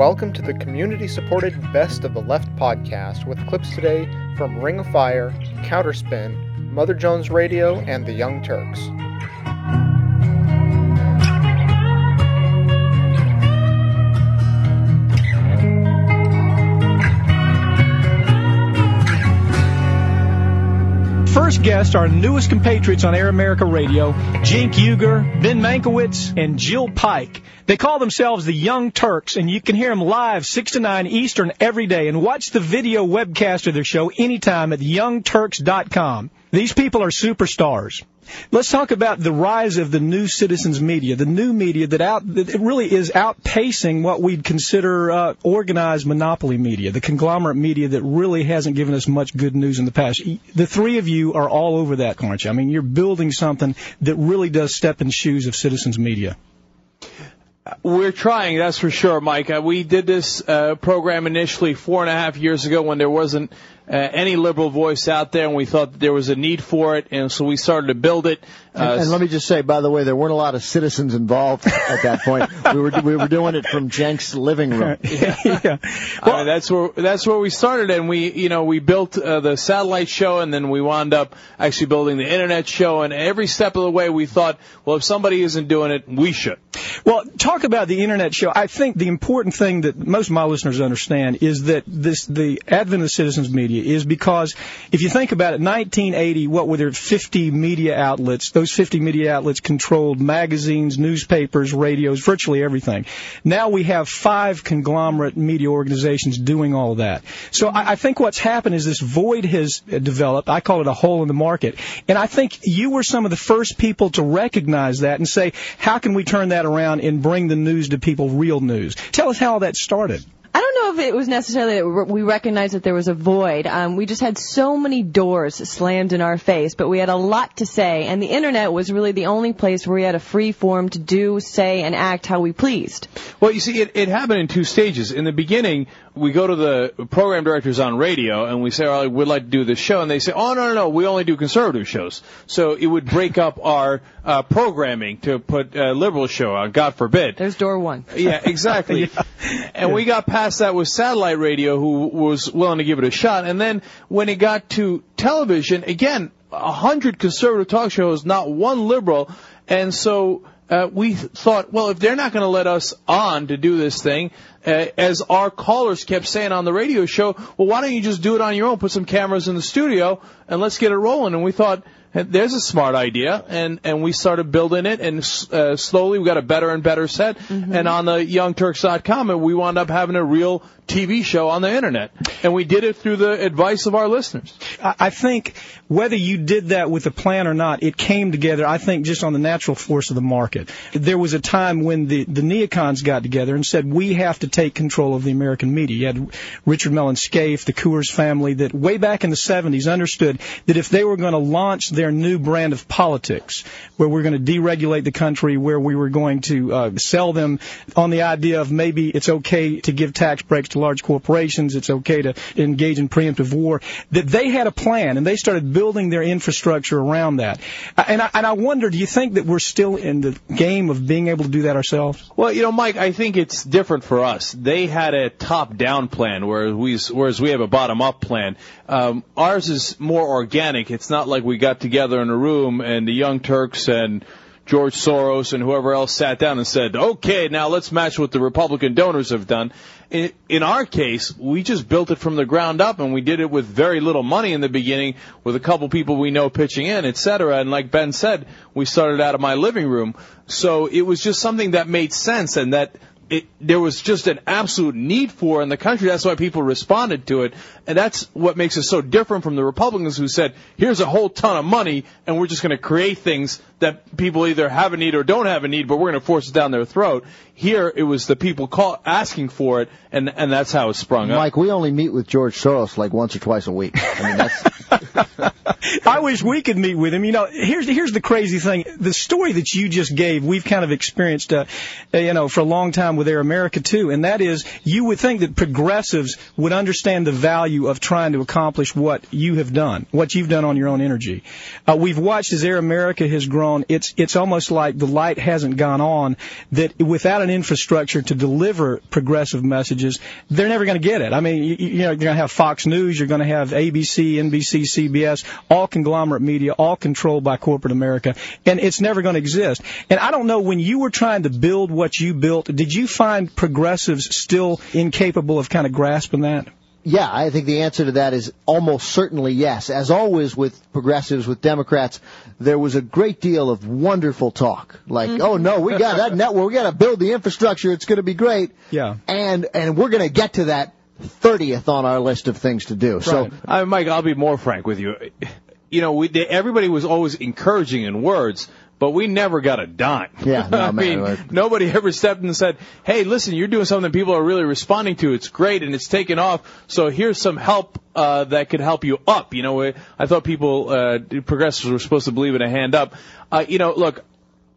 Welcome to the community supported Best of the Left podcast with clips today from Ring of Fire, Counterspin, Mother Jones Radio, and the Young Turks. First guest, our newest compatriots on Air America Radio, Cenk Uygur, Ben Mankiewicz, and Jill Pike. They call themselves the Young Turks, and you can hear them live 6 to 9 Eastern every day, and watch the video webcast of their show anytime at youngturks.com. These people are superstars. Let's talk about the rise of the new citizens media, the new media that out that really is outpacing what we'd consider uh, organized monopoly media, the conglomerate media that really hasn't given us much good news in the past. The three of you are all over that, aren't you? I mean, you're building something that really does step in shoes of citizens media. We're trying, that's for sure, Mike. Uh, we did this uh, program initially four and a half years ago when there wasn't Uh, any liberal voice out there, and we thought that there was a need for it, and so we started to build it. Uh, and, and, let me just say, by the way, there weren't a lot of citizens involved at that point. we were we were doing it from Cenk's living room. yeah, yeah. Well, I mean, that's where that's where we started, and we you know we built uh, the satellite show, and then we wound up actually building the internet show, and every step of the way we thought, well, if somebody isn't doing it, we should. Well, talk about the internet show. I think the important thing that most of my listeners understand is that this the advent of citizens media is because if you think about it, 1980, what were there 50 media outlets? Those 50 media outlets controlled magazines, newspapers, radios, virtually everything. Now we have five conglomerate media organizations doing all that. So I, I think what's happened is this void has developed. I call it a hole in the market. And I think you were some of the first people to recognize that and say, how can we turn that around and bring the news to people, real news? Tell us how that started. I don't know if it was necessarily that we recognized that there was a void. Um, we just had so many doors slammed in our face, but we had a lot to say, and the internet was really the only place where we had a free form to do, say, and act how we pleased. Well, you see, it, it happened in two stages. In the beginning, we go to the program directors on radio and we say, "Oh, we'd like to do this show," and they say, "Oh, no, no, no, we only do conservative shows." So it would break up our uh, programming to put a liberal show on. God forbid. There's door one. Yeah, exactly. yeah. And we got past that satellite radio, who was willing to give it a shot, and then when it got to television, again, a hundred conservative talk shows, not one liberal, and so uh, we thought, well, if they're not going to let us on to do this thing, uh, as our callers kept saying on the radio show, well, why don't you just do it on your own? Put some cameras in the studio and let's get it rolling. And we thought, there's a smart idea, and and we started building it, and uh, slowly we got a better and better set. Mm-hmm. And on the YoungTurks.com, we wound up having a real TV show on the internet, and we did it through the advice of our listeners. I think whether you did that with a plan or not, it came together. I think just on the natural force of the market. There was a time when the the neocons got together and said we have to take control of the American media. You had Richard Mellon Scaife, the Coors family, that way back in the 70s understood that if they were going to launch their new brand of politics, where we're going to deregulate the country, where we were going to uh, sell them on the idea of maybe it's okay to give tax breaks to large corporations, it's okay to engage in preemptive war, that they had a plan and they started building their infrastructure around that. And I, and I wonder, do you think that we're still in the game of being able to do that ourselves? Well, you know, Mike, I think it's different for us. They had a top-down plan, whereas we, whereas we have a bottom-up plan. Um, ours is more organic. It's not like we got together in a room and the Young Turks and George Soros and whoever else sat down and said, okay, now let's match what the Republican donors have done in, in our case, we just built it from the ground up, and we did it with very little money in the beginning, with a couple people we know pitching in, et cetera. And like Ben said, we started out of my living room, so it was just something that made sense, and that it, there was just an absolute need for in the country. That's why people responded to it. And that's what makes us so different from the Republicans who said, here's a whole ton of money and we're just going to create things that people either have a need or don't have a need, but we're going to force it down their throat. Here, it was the people call, asking for it, and, and that's how it sprung Mike, up. Mike, we only meet with George Soros like once or twice a week. I mean, that's. I wish we could meet with him. You know, here's here's the crazy thing. The story that you just gave, we've kind of experienced, uh, you know, for a long time with Air America too, and that is, you would think that progressives would understand the value of trying to accomplish what you have done, what you've done on your own energy. Uh, we've watched as Air America has grown. It's it's almost like the light hasn't gone on. That without an infrastructure to deliver progressive messages, they're never going to get it. I mean, you, you know, you're going to have Fox News, you're going to have ABC, NBC, CBS, all conglomerate media, all controlled by corporate America, and it's never going to exist. And I don't know when you were trying to build what you built, did you find progressives still incapable of kind of grasping that? Yeah, I think the answer to that is almost certainly yes. As always with progressives, with Democrats, there was a great deal of wonderful talk. Like, Mm-hmm. oh no, we got that network, we got to build the infrastructure, it's going to be great. Yeah. And, and we're going to get to that 30th on our list of things to do. So, I, Mike, I'll be more frank with you. You know, we, everybody was always encouraging in words, but we never got a dime. Yeah, no, I mean, we're- nobody ever stepped in and said, "Hey, listen, you're doing something people are really responding to. It's great and it's taken off. So here's some help uh, that could help you up." You know, I thought people, uh, progressives, were supposed to believe in a hand up. Uh, you know, look,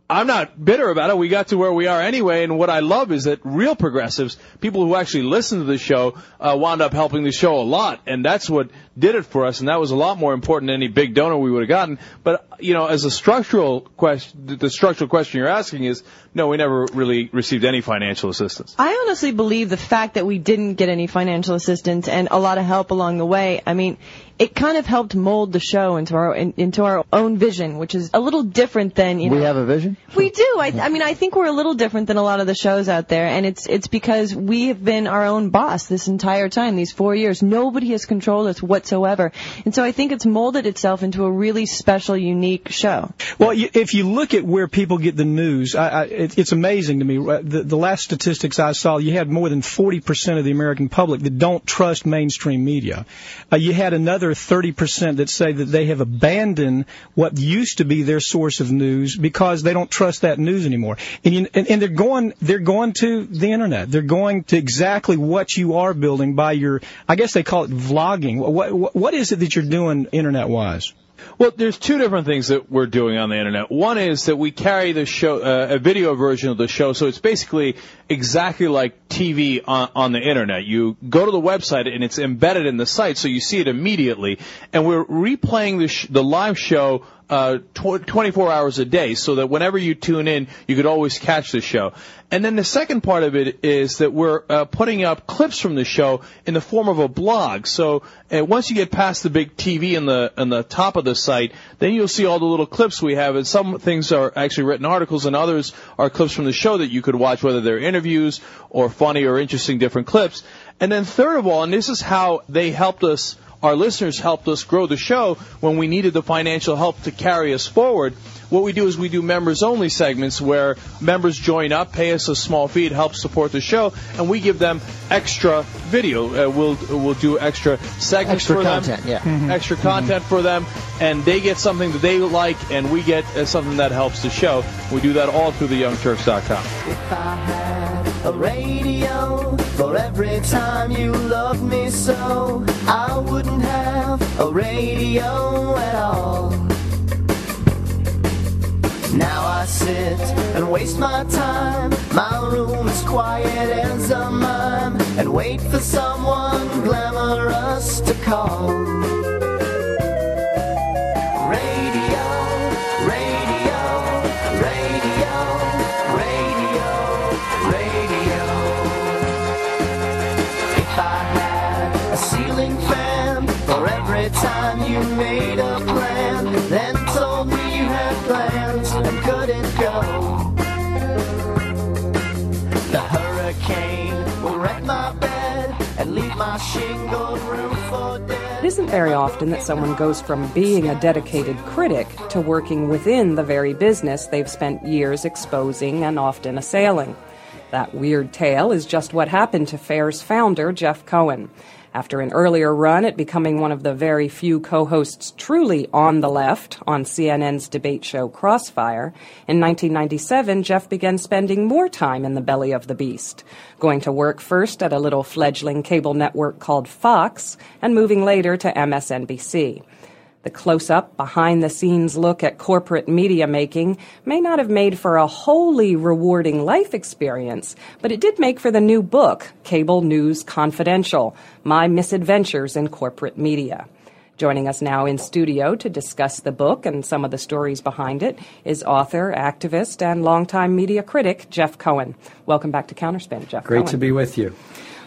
I'm not bitter about it. We got to where we are anyway, and what I love is that real progressives, people who actually listen to the show, uh, wound up helping the show a lot, and that's what did it for us, and that was a lot more important than any big donor we would have gotten. But you know, as a structural question, the structural question you're asking is, no, we never really received any financial assistance. I honestly believe the fact that we didn't get any financial assistance and a lot of help along the way, I mean, it kind of helped mold the show into our in, into our own vision, which is a little different than you know. we have a vision? We do. I, I mean, I think we're a little different than a lot of the shows out there, and it's it's because we have been our own boss this entire time, these four years. Nobody has controlled us whatsoever, and so I think it's molded itself into a really special, unique show. Well, you, if you look at where people get the news, I, I, it, it's amazing to me. Uh, The, the last statistics I saw, you had more than 40% of the American public that don't trust mainstream media. Uh, you had another 30% that say that they have abandoned what used to be their source of news because they don't trust that news anymore. And, you, and, and they're going, they're going to the internet. They're going to exactly what you are building by your, I guess they call it vlogging. What, what, what is it that you're doing internet wise? Well, there's two different things that we're doing on the internet. One is that we carry the show, uh, a video version of the show, so it's basically exactly like TV on, on the internet. You go to the website and it's embedded in the site, so you see it immediately. And we're replaying the sh- the live show uh, tw- 24 hours a day, so that whenever you tune in, you could always catch the show. And then the second part of it is that we're uh, putting up clips from the show in the form of a blog. So uh, once you get past the big TV in the in the top of the site, then you'll see all the little clips we have. And some things are actually written articles, and others are clips from the show that you could watch, whether they're interviews or funny or interesting different clips. And then third of all, and this is how they helped us our listeners helped us grow the show when we needed the financial help to carry us forward. What we do is we do members only segments where members join up, pay us a small fee to help support the show, and we give them extra video. Uh, we'll we'll do extra segments Extra for content, them, yeah. extra content for them, and they get something that they like, and we get uh, something that helps the show. We do that all through theyoungturks.com. A radio for every time you loved me so, I wouldn't have a radio at all. Now I sit and waste my time. My room is quiet as a mime, and wait for someone glamorous to call. You made a plan, then told me you had plans and couldn't go. The hurricane will wreck my bed and leave my shingled roof for dead. It isn't very often that someone goes from being a dedicated critic to working within the very business they've spent years exposing and often assailing. That weird tale is just what happened to FAIR's founder, Jeff Cohen. After an earlier run at becoming one of the very few co hosts truly on the left on CNN's debate show Crossfire, in 1997, Jeff began spending more time in the belly of the beast, going to work first at a little fledgling cable network called Fox, and moving later to MSNBC. The close up, behind the scenes look at corporate media making may not have made for a wholly rewarding life experience, but it did make for the new book, Cable News Confidential My Misadventures in Corporate Media. Joining us now in studio to discuss the book and some of the stories behind it is author, activist, and longtime media critic Jeff Cohen. Welcome back to Counterspin, Jeff. Great Cohen. to be with you.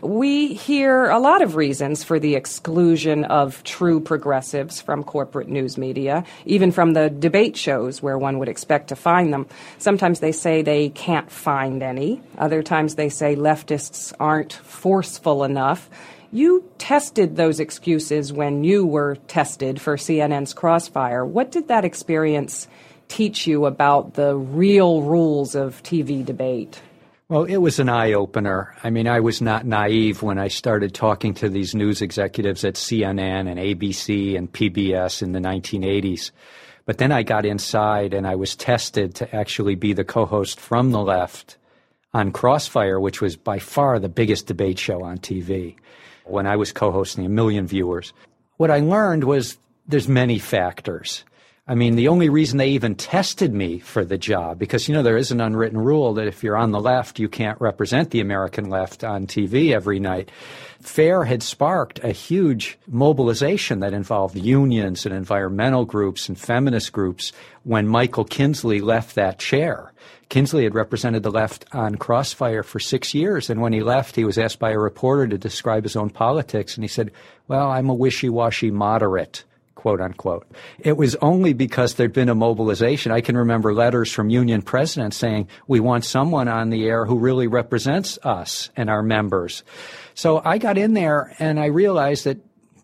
We hear a lot of reasons for the exclusion of true progressives from corporate news media, even from the debate shows where one would expect to find them. Sometimes they say they can't find any. Other times they say leftists aren't forceful enough. You tested those excuses when you were tested for CNN's Crossfire. What did that experience teach you about the real rules of TV debate? Well, it was an eye opener. I mean, I was not naive when I started talking to these news executives at CNN and ABC and PBS in the 1980s. But then I got inside and I was tested to actually be the co host from the left on Crossfire, which was by far the biggest debate show on TV when I was co hosting a million viewers. What I learned was there's many factors. I mean, the only reason they even tested me for the job, because, you know, there is an unwritten rule that if you're on the left, you can't represent the American left on TV every night. FAIR had sparked a huge mobilization that involved unions and environmental groups and feminist groups when Michael Kinsley left that chair. Kinsley had represented the left on Crossfire for six years, and when he left, he was asked by a reporter to describe his own politics, and he said, Well, I'm a wishy washy moderate quote unquote. It was only because there'd been a mobilization. I can remember letters from union presidents saying, we want someone on the air who really represents us and our members. So I got in there and I realized that,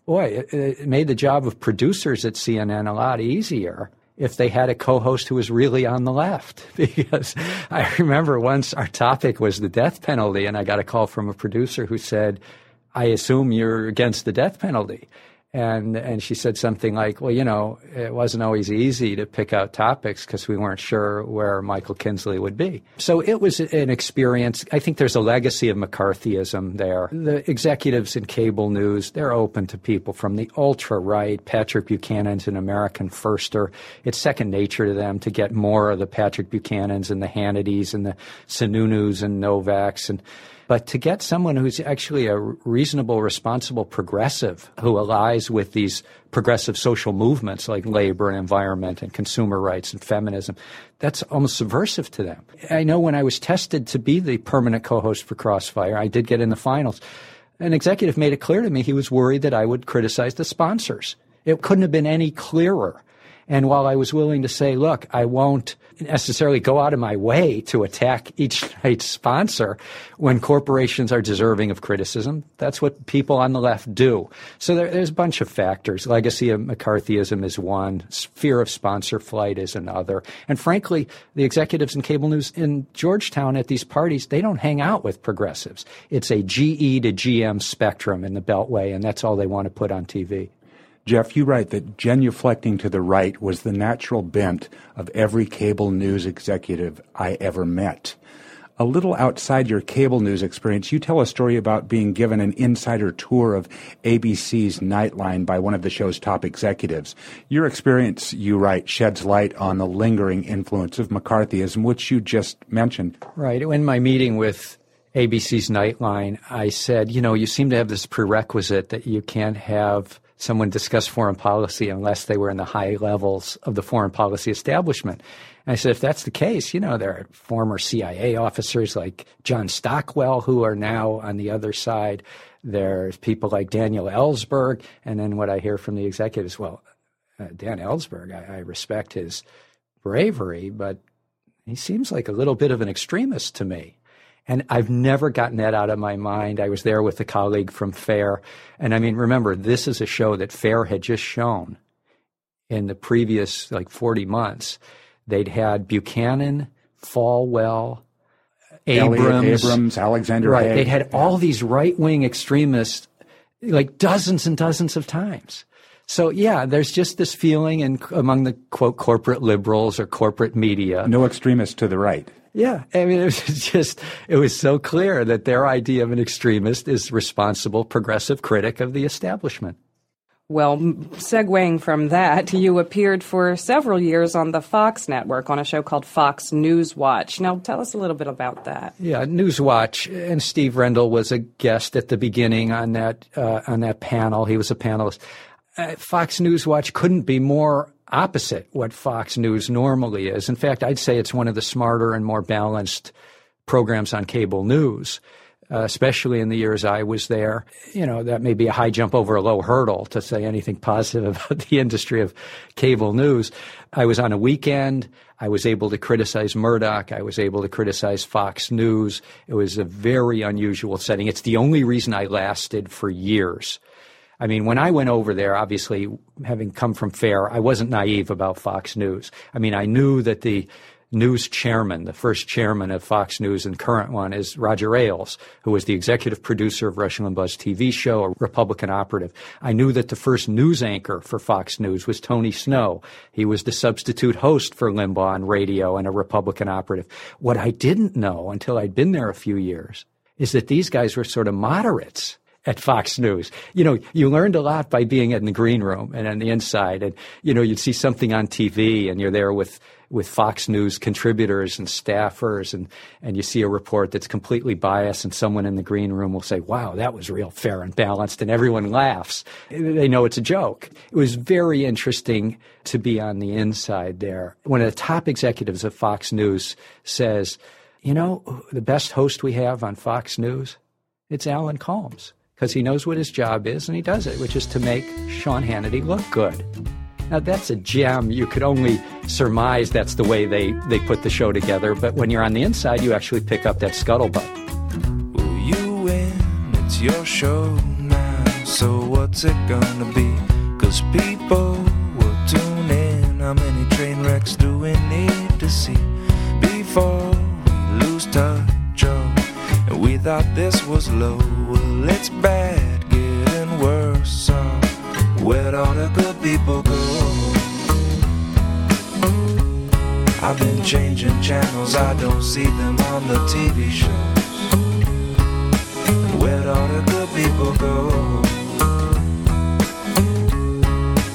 boy, it, it made the job of producers at CNN a lot easier if they had a co-host who was really on the left. Because I remember once our topic was the death penalty and I got a call from a producer who said, I assume you're against the death penalty and and she said something like, "Well, you know, it wasn't always easy to pick out topics because we weren't sure where Michael Kinsley would be." So it was an experience. I think there's a legacy of McCarthyism there. The executives in cable news they're open to people from the ultra right. Patrick Buchanan's an American firster. It's second nature to them to get more of the Patrick Buchanans and the Hannitys and the Sununus and Novaks and but to get someone who's actually a reasonable, responsible progressive who allies with these progressive social movements like labor and environment and consumer rights and feminism, that's almost subversive to them. I know when I was tested to be the permanent co-host for Crossfire, I did get in the finals. An executive made it clear to me he was worried that I would criticize the sponsors. It couldn't have been any clearer. And while I was willing to say, look, I won't necessarily go out of my way to attack each night's sponsor when corporations are deserving of criticism, that's what people on the left do. So there, there's a bunch of factors. Legacy of McCarthyism is one. Fear of sponsor flight is another. And frankly, the executives in cable news in Georgetown at these parties, they don't hang out with progressives. It's a GE to GM spectrum in the Beltway, and that's all they want to put on TV. Jeff, you write that genuflecting to the right was the natural bent of every cable news executive I ever met. A little outside your cable news experience, you tell a story about being given an insider tour of ABC's Nightline by one of the show's top executives. Your experience, you write, sheds light on the lingering influence of McCarthyism, which you just mentioned. Right. In my meeting with ABC's Nightline, I said, you know, you seem to have this prerequisite that you can't have someone discuss foreign policy unless they were in the high levels of the foreign policy establishment. And I said, if that's the case, you know, there are former CIA officers like John Stockwell who are now on the other side. There's people like Daniel Ellsberg. And then what I hear from the executives, well, uh, Dan Ellsberg, I, I respect his bravery, but he seems like a little bit of an extremist to me. And I've never gotten that out of my mind. I was there with a colleague from FAIR. And I mean, remember, this is a show that FAIR had just shown in the previous like 40 months. They'd had Buchanan, Falwell, Abrams, Abrams, Alexander right. Haig. They'd had all these right wing extremists like dozens and dozens of times. So yeah, there's just this feeling in, among the quote corporate liberals or corporate media. No extremists to the right. Yeah, I mean, it was just, it was so clear that their idea of an extremist is responsible, progressive critic of the establishment. Well, segueing from that, you appeared for several years on the Fox network on a show called Fox News Watch. Now, tell us a little bit about that. Yeah, News Watch, and Steve Rendall was a guest at the beginning on that uh, on that panel. He was a panelist. Uh, Fox News Watch couldn't be more opposite what Fox News normally is. In fact, I'd say it's one of the smarter and more balanced programs on cable news uh, especially in the years I was there. You know, that may be a high jump over a low hurdle to say anything positive about the industry of cable news. I was on a weekend. I was able to criticize Murdoch. I was able to criticize Fox News. It was a very unusual setting. It's the only reason I lasted for years. I mean, when I went over there, obviously, having come from FAIR, I wasn't naive about Fox News. I mean, I knew that the news chairman, the first chairman of Fox News and current one is Roger Ailes, who was the executive producer of Rush Limbaugh's TV show, a Republican operative. I knew that the first news anchor for Fox News was Tony Snow. He was the substitute host for Limbaugh on radio and a Republican operative. What I didn't know until I'd been there a few years is that these guys were sort of moderates at Fox News. You know, you learned a lot by being in the green room and on the inside. And, you know, you'd see something on TV and you're there with with Fox News contributors and staffers, and, and you see a report that's completely biased, and someone in the green room will say, Wow, that was real fair and balanced, and everyone laughs. They know it's a joke. It was very interesting to be on the inside there. One of the top executives of Fox News says, You know, the best host we have on Fox News? It's Alan Colmes because he knows what his job is and he does it, which is to make Sean Hannity look good. Now that's a gem. You could only surmise that's the way they, they put the show together, but when you're on the inside, you actually pick up that scuttlebutt. Will you win? It's your show now, so what's it gonna be? Cause people will tune in. How many train wrecks do we need to see before we lose touch? Oh, and we thought this was low. Well, it's bad, getting worse. So where'd all the good people go? I've been changing channels, I don't see them on the TV shows. Where'd all the good people go?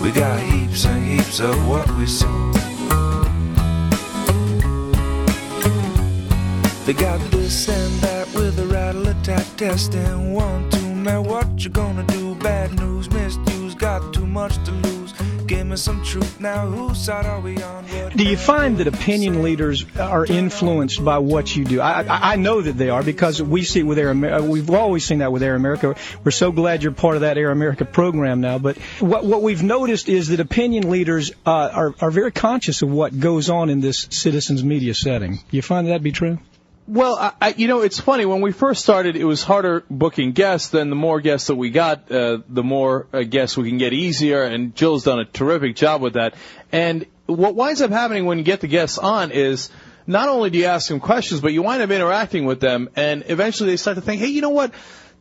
We got heaps and heaps of what we sow. They got this and that testing. One, two, now what you gonna do? Bad news, misuse, got too much to lose. Give me some truth now. Whose side are we on? What Do you find that opinion leaders are influenced by what you do? I, I, I know that they are because we see with Air America, we've always seen that with Air America. We're so glad you're part of that Air America program now. But what, what we've noticed is that opinion leaders uh, are, are very conscious of what goes on in this citizens media setting. You find that to be true? Well, I, I, you know, it's funny. When we first started, it was harder booking guests. Then the more guests that we got, uh, the more uh, guests we can get easier. And Jill's done a terrific job with that. And what winds up happening when you get the guests on is not only do you ask them questions, but you wind up interacting with them. And eventually they start to think, hey, you know what?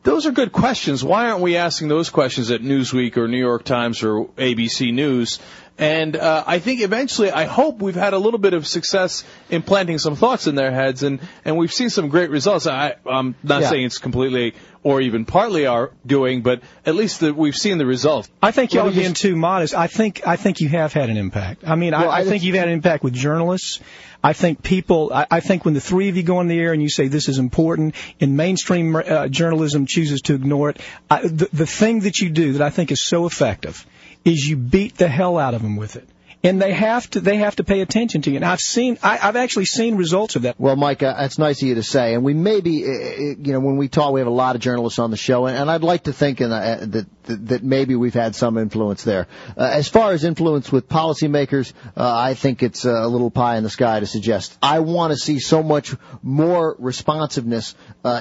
Those are good questions. Why aren't we asking those questions at Newsweek or New York Times or ABC News? And uh, I think eventually, I hope we've had a little bit of success in planting some thoughts in their heads, and, and we've seen some great results. I, I'm not Yeah. saying it's completely or even partly our doing, but at least that we've seen the results. I think y'all are being too modest. I think I think you have had an impact. I mean, Well, I, I I think you've had an impact with journalists. I think people. I, I think when the three of you go on the air and you say this is important, and mainstream uh, journalism chooses to ignore it, I, the, the thing that you do that I think is so effective is you beat the hell out of them with it. And they have to they have to pay attention to you. And I've seen I, I've actually seen results of that. Well, Mike, uh, that's nice of you to say. And we maybe, uh, uh, you know, when we talk, we have a lot of journalists on the show, and, and I'd like to think in, uh, that, that that maybe we've had some influence there. Uh, as far as influence with policymakers, uh, I think it's a little pie in the sky to suggest. I want to see so much more responsiveness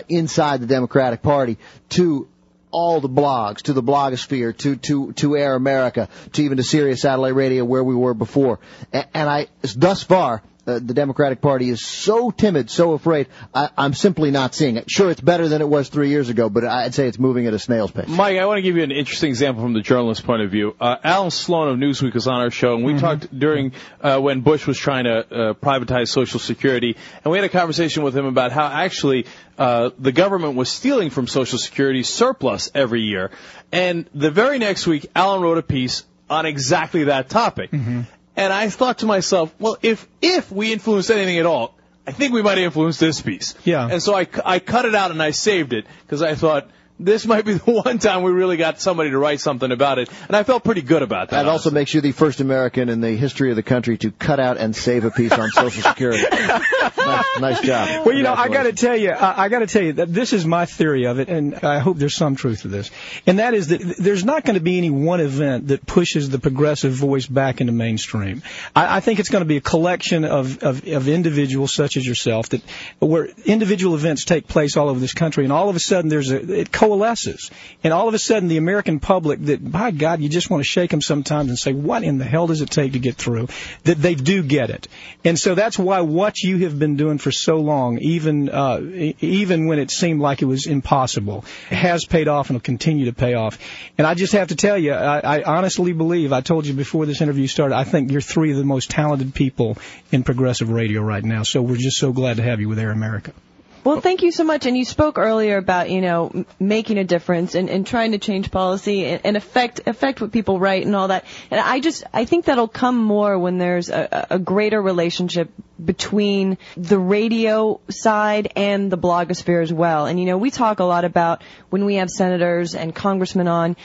inside the Democratic Party to all the blogs, to the blogosphere, to, to, to Air America, to even to Sirius Satellite Radio where we were before. And I, thus far, uh, the Democratic Party is so timid, so afraid. I, I'm simply not seeing it. Sure, it's better than it was three years ago, but I'd say it's moving at a snail's pace. Mike, I want to give you an interesting example from the journalist's point of view. Uh, Alan Sloan of Newsweek was on our show, and we Mm-hmm. talked during uh, when Bush was trying to uh, privatize Social Security, and we had a conversation with him about how actually uh, the government was stealing from Social Security surplus every year. And the very next week, Alan wrote a piece on exactly that topic. Mm-hmm. And I thought to myself, well, if if we influenced anything at all, I think we might have influenced this piece. Yeah. And so I, I cut it out and I saved it because I thought this might be the one time we really got somebody to write something about it, and I felt pretty good about that. That also makes you the first American in the history of the country to cut out and save a piece on Social Security. nice, nice job. Well, you know, I got to tell you, I, I got to tell you that this is my theory of it, and I hope there's some truth to this. And that is that there's not going to be any one event that pushes the progressive voice back into mainstream. I, I think it's going to be a collection of, of, of individuals such as yourself that where individual events take place all over this country, and all of a sudden there's a it coalesces, and all of a sudden the American public that by God you just want to shake them sometimes and say what in the hell does it take to get through that they do get it, and so that's why what you have been doing for so long, even uh, even when it seemed like it was impossible, has paid off and will continue to pay off. And I just have to tell you, I, I honestly believe I told you before this interview started. I think you're three of the most talented people in progressive radio right now. So we're just so glad to have you with Air America. Well, thank you so much. And you spoke earlier about, you know, making a difference and, and trying to change policy and, and affect affect what people write and all that. And I just I think that'll come more when there's a, a greater relationship between the radio side and the blogosphere as well. And you know, we talk a lot about when we have senators and congressmen on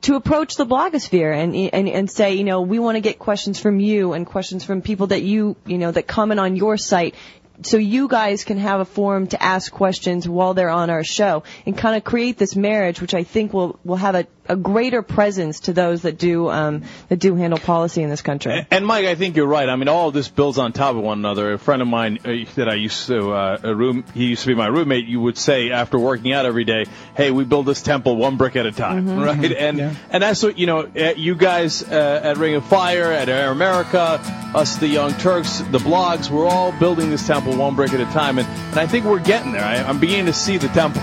to approach the blogosphere and and and say, you know, we want to get questions from you and questions from people that you, you know, that comment on your site so you guys can have a forum to ask questions while they're on our show and kind of create this marriage which I think will will have a, a greater presence to those that do um, that do handle policy in this country. And Mike, I think you're right. I mean, all of this builds on top of one another. A friend of mine uh, that I used to uh, a room, he used to be my roommate. You would say after working out every day, "Hey, we build this temple one brick at a time," Mm-hmm. right? And and that's what you know. uh, You guys uh, at Ring of Fire, at Air America, us the Young Turks, the blogs, we're all building this temple one brick at a time, and and I think we're getting there. I, I'm beginning to see the temple.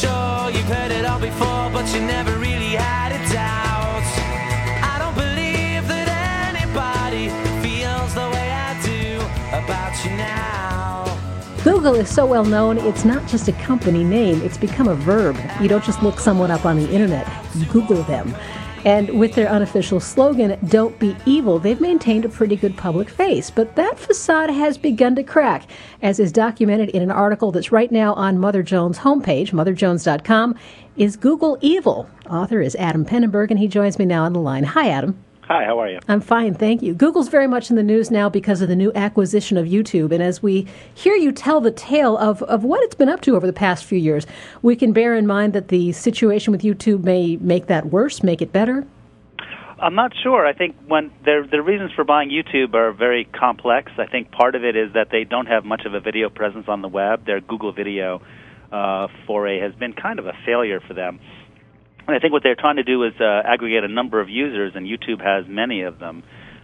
Sure you've heard it all before, but you never really had a doubt. I don't believe that anybody feels the way I do about you now. Google is so well known, it's not just a company name, it's become a verb. You don't just look someone up on the internet, you Google them. And with their unofficial slogan, Don't Be Evil, they've maintained a pretty good public face. But that facade has begun to crack, as is documented in an article that's right now on Mother Jones' homepage, motherjones.com. Is Google evil? Author is Adam Penenberg, and he joins me now on the line. Hi, Adam. Hi, how are you? I'm fine, thank you. Google's very much in the news now because of the new acquisition of YouTube. And as we hear you tell the tale of, of what it's been up to over the past few years, we can bear in mind that the situation with YouTube may make that worse, make it better. I'm not sure. I think when their the reasons for buying YouTube are very complex. I think part of it is that they don't have much of a video presence on the web. Their Google Video uh, foray has been kind of a failure for them. And I think what they're trying to do is uh, aggregate a number of users, and YouTube has many of them.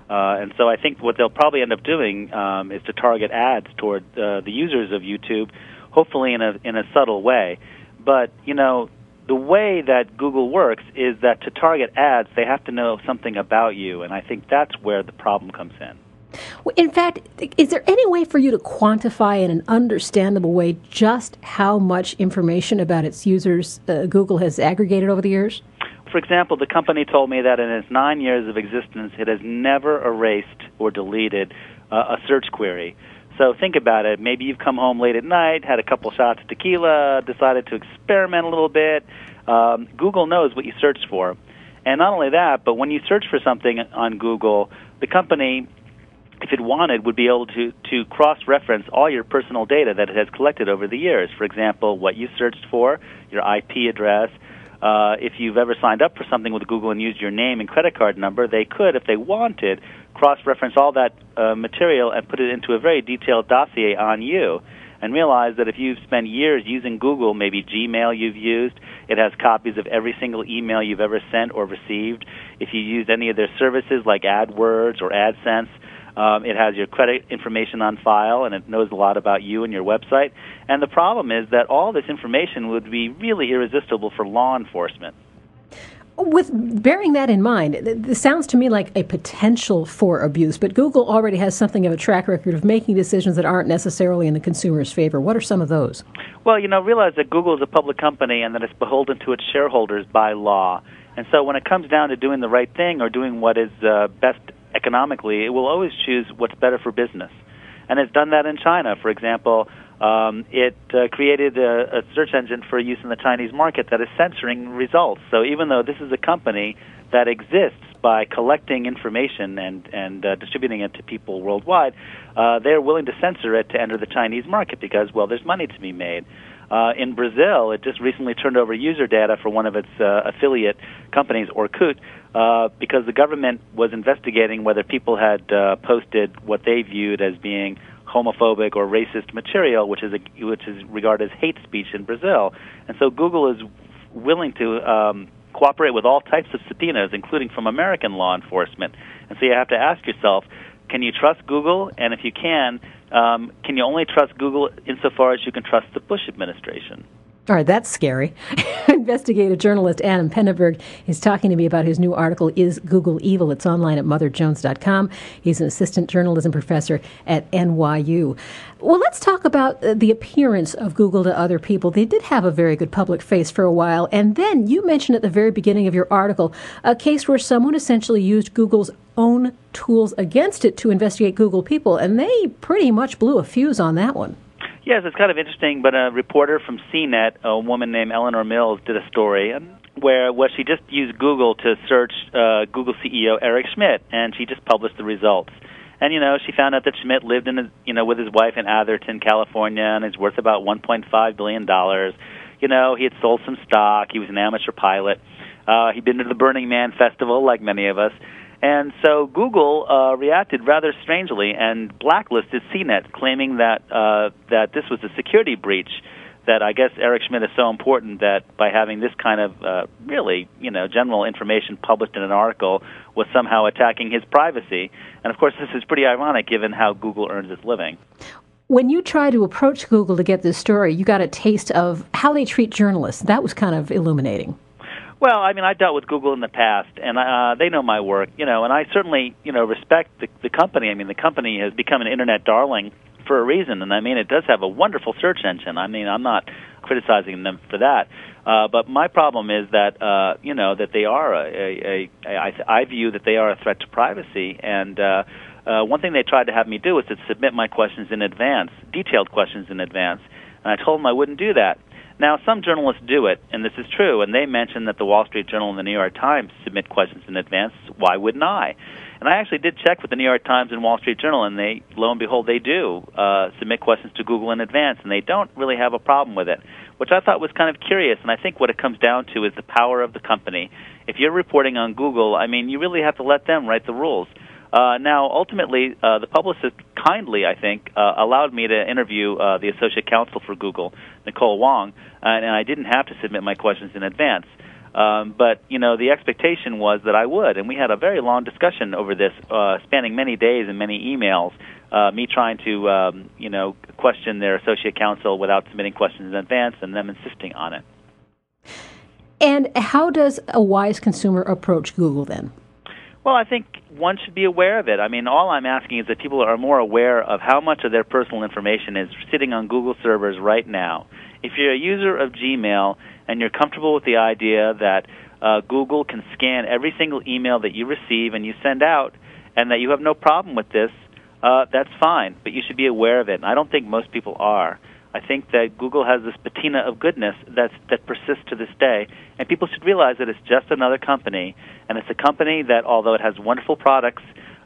Uh, and so I think what they'll probably end up doing um, is to target ads toward uh, the users of YouTube, hopefully in a in a subtle way. But you know, the way that Google works is that to target ads, they have to know something about you, and I think that's where the problem comes in. In fact, is there any way for you to quantify in an understandable way just how much information about its users uh, Google has aggregated over the years? For example, the company told me that in its nine years of existence, it has never erased or deleted uh, a search query. So think about it. Maybe you've come home late at night, had a couple shots of tequila, decided to experiment a little bit. Um, Google knows what you searched for. And not only that, but when you search for something on Google, the company if it wanted, would be able to, to cross reference all your personal data that it has collected over the years. For example, what you searched for, your IP address. Uh, if you've ever signed up for something with Google and used your name and credit card number, they could, if they wanted, cross reference all that uh, material and put it into a very detailed dossier on you. And realize that if you've spent years using Google, maybe Gmail you've used, it has copies of every single email you've ever sent or received. If you used any of their services like AdWords or AdSense, um, it has your credit information on file, and it knows a lot about you and your website. And the problem is that all this information would be really irresistible for law enforcement. With bearing that in mind, this sounds to me like a potential for abuse, but Google already has something of a track record of making decisions that aren't necessarily in the consumer's favor. What are some of those? Well, you know, realize that Google is a public company and that it's beholden to its shareholders by law. And so when it comes down to doing the right thing or doing what is uh, best economically, it will always choose what's better for business. And it's done that in China. For example, um, it uh, created a, a search engine for use in the Chinese market that is censoring results. So even though this is a company that exists by collecting information and and uh, distributing it to people worldwide, uh, they are willing to censor it to enter the Chinese market because well, there's money to be made. Uh, in Brazil, it just recently turned over user data for one of its uh, affiliate companies, Orkut, uh, because the government was investigating whether people had uh, posted what they viewed as being homophobic or racist material, which is a, which is regarded as hate speech in Brazil. And so Google is willing to um, cooperate with all types of subpoenas, including from American law enforcement. And so you have to ask yourself, can you trust Google? And if you can, um, can you only trust Google insofar as you can trust the Bush administration? All right, that's scary. Investigative journalist Adam Penenberg is talking to me about his new article, Is Google Evil? It's online at motherjones.com. He's an assistant journalism professor at NYU. Well, let's talk about uh, the appearance of Google to other people. They did have a very good public face for a while. And then you mentioned at the very beginning of your article a case where someone essentially used Google's own tools against it to investigate Google people. And they pretty much blew a fuse on that one. Yes, it's kind of interesting. But a reporter from CNET, a woman named Elinor Mills, did a story where where she just used Google to search uh, Google CEO Eric Schmidt, and she just published the results. And you know, she found out that Schmidt lived in, a, you know, with his wife in Atherton, California, and is worth about 1.5 billion dollars. You know, he had sold some stock. He was an amateur pilot. Uh, he'd been to the Burning Man festival, like many of us. And so Google uh, reacted rather strangely and blacklisted CNET, claiming that uh, that this was a security breach. That I guess Eric Schmidt is so important that by having this kind of uh, really you know general information published in an article was somehow attacking his privacy. And of course, this is pretty ironic given how Google earns its living. When you try to approach Google to get this story, you got a taste of how they treat journalists. That was kind of illuminating. Well, I mean, I've dealt with Google in the past, and uh, they know my work, you know, and I certainly, you know, respect the, the company. I mean, the company has become an internet darling for a reason, and I mean, it does have a wonderful search engine. I mean, I'm not criticizing them for that, uh, but my problem is that, uh, you know, that they are a, a, a, a I, I view that they are a threat to privacy, and uh, uh, one thing they tried to have me do was to submit my questions in advance, detailed questions in advance, and I told them I wouldn't do that. Now, some journalists do it, and this is true, and they mention that the Wall Street Journal and the New York Times submit questions in advance. Why wouldn't I? And I actually did check with the New York Times and Wall Street Journal, and they, lo and behold, they do uh, submit questions to Google in advance, and they don't really have a problem with it, which I thought was kind of curious. And I think what it comes down to is the power of the company. If you're reporting on Google, I mean, you really have to let them write the rules. Uh, now, ultimately, uh, the publicist kindly, I think, uh, allowed me to interview uh, the associate counsel for Google, Nicole Wong, and, and I didn't have to submit my questions in advance. Um, but you know, the expectation was that I would, and we had a very long discussion over this, uh, spanning many days and many emails. Uh, me trying to, um, you know, question their associate counsel without submitting questions in advance, and them insisting on it. And how does a wise consumer approach Google then? Well, I think one should be aware of it. I mean, all I'm asking is that people are more aware of how much of their personal information is sitting on Google servers right now. If you're a user of Gmail and you're comfortable with the idea that uh, Google can scan every single email that you receive and you send out, and that you have no problem with this, uh, that's fine. But you should be aware of it. And I don't think most people are. I think that Google has this patina of goodness that's, that persists to this day, and people should realize that it's just another company, and it's a company that, although it has wonderful products,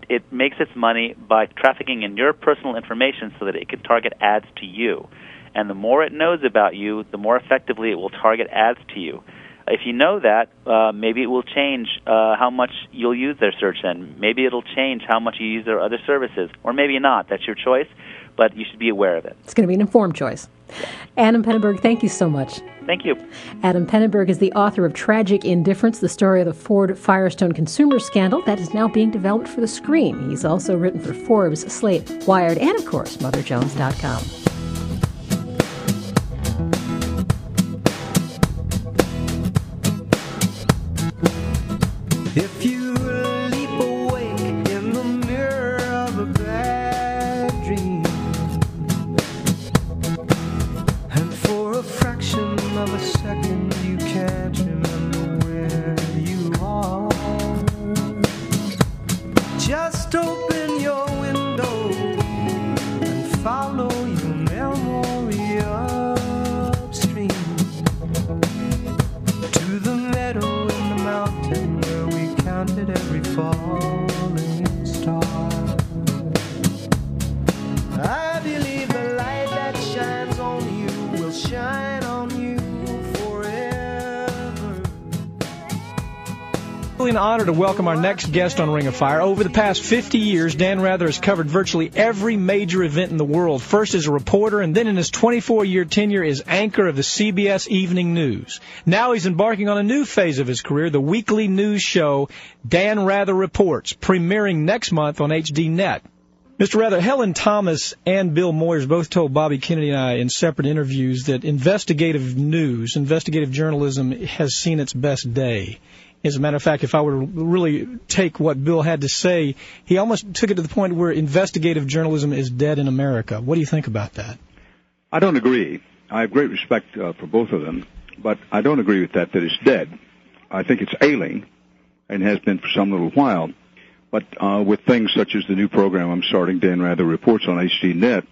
it makes its money by trafficking in your personal information so that it can target ads to you. And the more it knows about you, the more effectively it will target ads to you. If you know that, uh, maybe it will change uh, how much you'll use their search then. Maybe it'll change how much you use their other services, or maybe not. That's your choice, but you should be aware of it. It's going to be an informed choice. Adam Penenberg, thank you so much. Thank you. Adam Penenberg is the author of Tragic Indifference, the story of the Ford Firestone consumer scandal that is now being developed for the screen. He's also written for Forbes, Slate, Wired, and of course, MotherJones.com. An honor to welcome our next guest on Ring of Fire. Over the past 50 years, Dan Rather has covered virtually every major event in the world, first as a reporter and then in his 24-year tenure as anchor of the CBS Evening News. Now he's embarking on a new phase of his career, the weekly news show Dan Rather Reports, premiering next month on HDNet. Mr. Rather, Helen Thomas and Bill Moyers both told Bobby Kennedy and I in separate interviews that investigative news, investigative journalism has seen its best day. As a matter of fact, if I were to really take what Bill had to say, he almost took it to the point where investigative journalism is dead in America. What do you think about that? I don't agree. I have great respect uh, for both of them, but I don't agree with that, that it's dead. I think it's ailing and has been for some little while. But uh, with things such as the new program I'm starting, Dan Rather Reports on HDNet,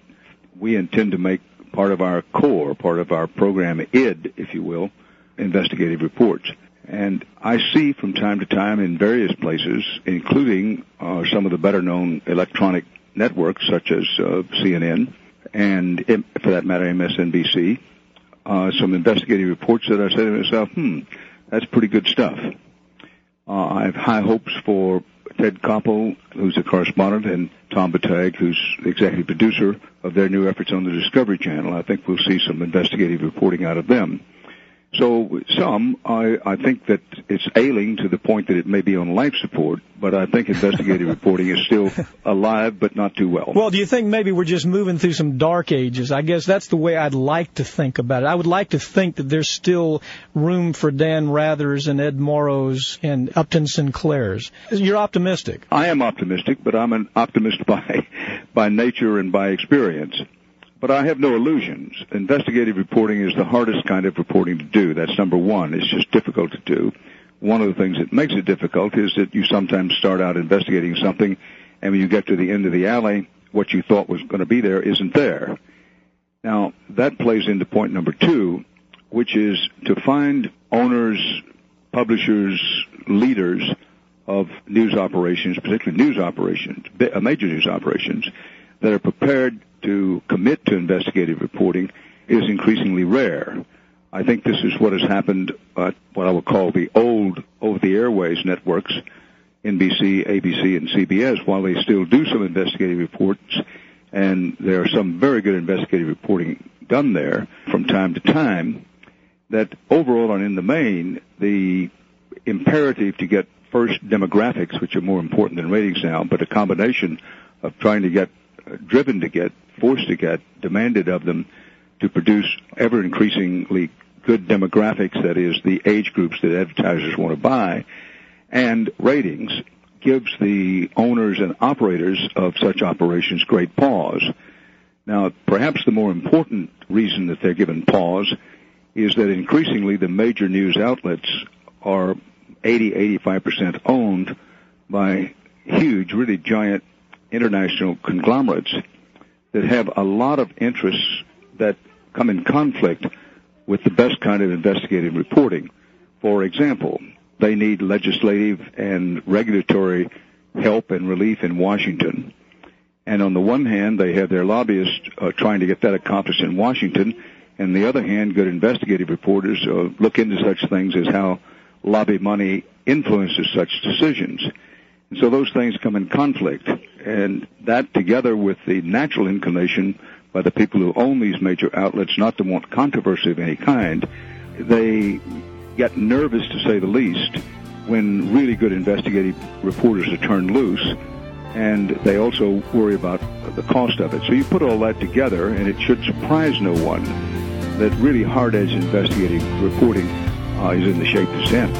we intend to make part of our core, part of our program, ID, if you will, investigative reports. And I see from time to time in various places, including uh, some of the better known electronic networks such as uh, CNN and, for that matter, MSNBC, uh, some investigative reports that I say to myself, hmm, that's pretty good stuff. Uh, I have high hopes for Ted Koppel, who's a correspondent, and Tom Bettag, who's the executive producer of their new efforts on the Discovery Channel. I think we'll see some investigative reporting out of them. So some, I, I think that it's ailing to the point that it may be on life support, but I think investigative reporting is still alive, but not too well. Well, do you think maybe we're just moving through some dark ages? I guess that's the way I'd like to think about it. I would like to think that there's still room for Dan Rathers and Ed Murrows and Upton Sinclairs. You're optimistic. I am optimistic, but I'm an optimist by by nature and by experience. But I have no illusions. Investigative reporting is the hardest kind of reporting to do. That's number one. It's just difficult to do. One of the things that makes it difficult is that you sometimes start out investigating something, and when you get to the end of the alley, what you thought was going to be there isn't there. Now, that plays into point number two, which is to find owners, publishers, leaders of news operations, particularly news operations, uh, major news operations, that are prepared to commit to investigative reporting is increasingly rare. I think this is what has happened at what I would call the old over-the-airways networks, NBC, ABC, and CBS, while they still do some investigative reports, and there are some very good investigative reporting done there from time to time, that overall and in the main, the imperative to get first demographics, which are more important than ratings now, but a combination of trying to get driven to get, forced to get, demanded of them to produce ever increasingly good demographics, that is, the age groups that advertisers want to buy, and ratings gives the owners and operators of such operations great pause. Now, perhaps the more important reason that they're given pause is that increasingly the major news outlets are 80, 85% owned by huge, really giant international conglomerates that have a lot of interests that come in conflict with the best kind of investigative reporting. For example, they need legislative and regulatory help and relief in Washington. And on the one hand, they have their lobbyists uh, trying to get that accomplished in Washington. And on the other hand, good investigative reporters uh, look into such things as how lobby money influences such decisions. And so those things come in conflict. And that together with the natural inclination by the people who own these major outlets not to want controversy of any kind, they get nervous to say the least when really good investigative reporters are turned loose and they also worry about the cost of it. So you put all that together, and it should surprise no one that really hard-edged investigative reporting uh, is in the shape it's in.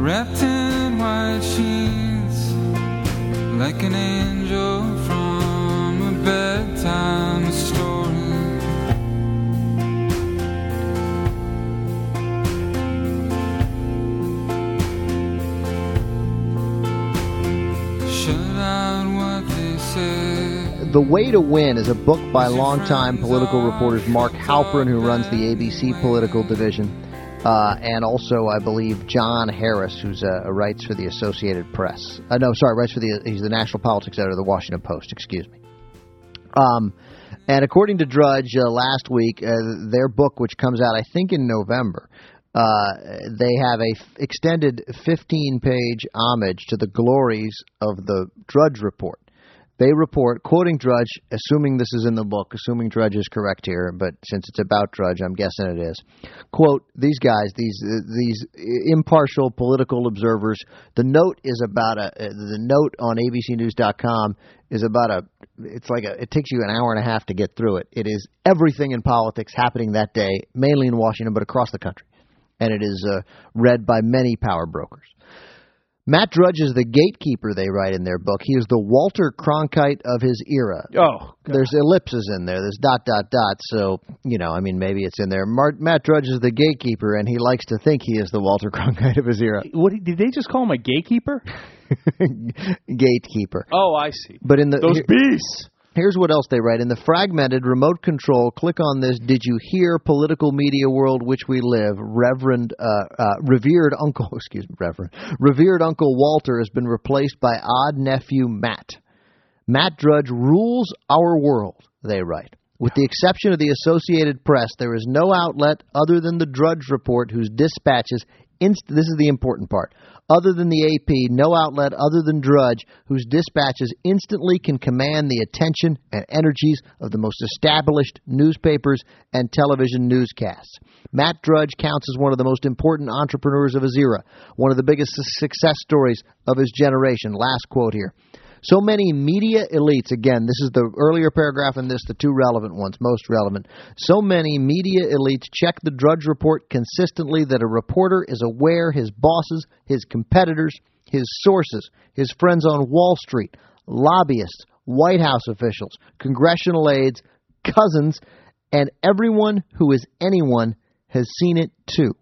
Wrapped in white sheets, like an angel The Way to Win is a book by longtime political reporters Mark Halperin, who runs the ABC political division, uh, and also, I believe, John Harris, who's uh, writes for the Associated Press. Uh, no, sorry, writes for the he's the national politics editor of the Washington Post. Excuse me. Um, and according to Drudge uh, last week, uh, their book, which comes out I think in November, uh, they have a f- extended 15-page homage to the glories of the Drudge Report. They report, quoting Drudge, assuming this is in the book, assuming Drudge is correct here, but since it's about Drudge, I'm guessing it is. Quote: These guys, these these impartial political observers. The note is about a the note on ABCNews.com is about a. It's like a. It takes you an hour and a half to get through it. It is everything in politics happening that day, mainly in Washington, but across the country, and it is uh, read by many power brokers. Matt Drudge is the gatekeeper, they write in their book. He is the Walter Cronkite of his era. Oh, There's ellipses in there. There's dot, dot, dot. So, you know, I mean, maybe it's in there. Mart, Matt Drudge is the gatekeeper, and he likes to think he is the Walter Cronkite of his era. What did they just call him a gatekeeper? gatekeeper. Oh, I see. But in the Those here- beasts. Here's what else they write. In the fragmented remote control, click on this. Did you hear political media world which we live? Reverend, uh, uh, revered uncle, excuse me, Reverend, revered Uncle Walter has been replaced by odd nephew Matt. Matt Drudge rules our world, they write. With the exception of the Associated Press, there is no outlet other than the Drudge Report whose dispatches inst- this is the important part. Other than the AP, no outlet other than Drudge whose dispatches instantly can command the attention and energies of the most established newspapers and television newscasts. Matt Drudge counts as one of the most important entrepreneurs of his era, one of the biggest success stories of his generation. Last quote here. So many media elites, again, this is the earlier paragraph and this, the two relevant ones, most relevant. So many media elites check the Drudge Report consistently that a reporter is aware his bosses, his competitors, his sources, his friends on Wall Street, lobbyists, White House officials, congressional aides, cousins, and everyone who is anyone has seen it too.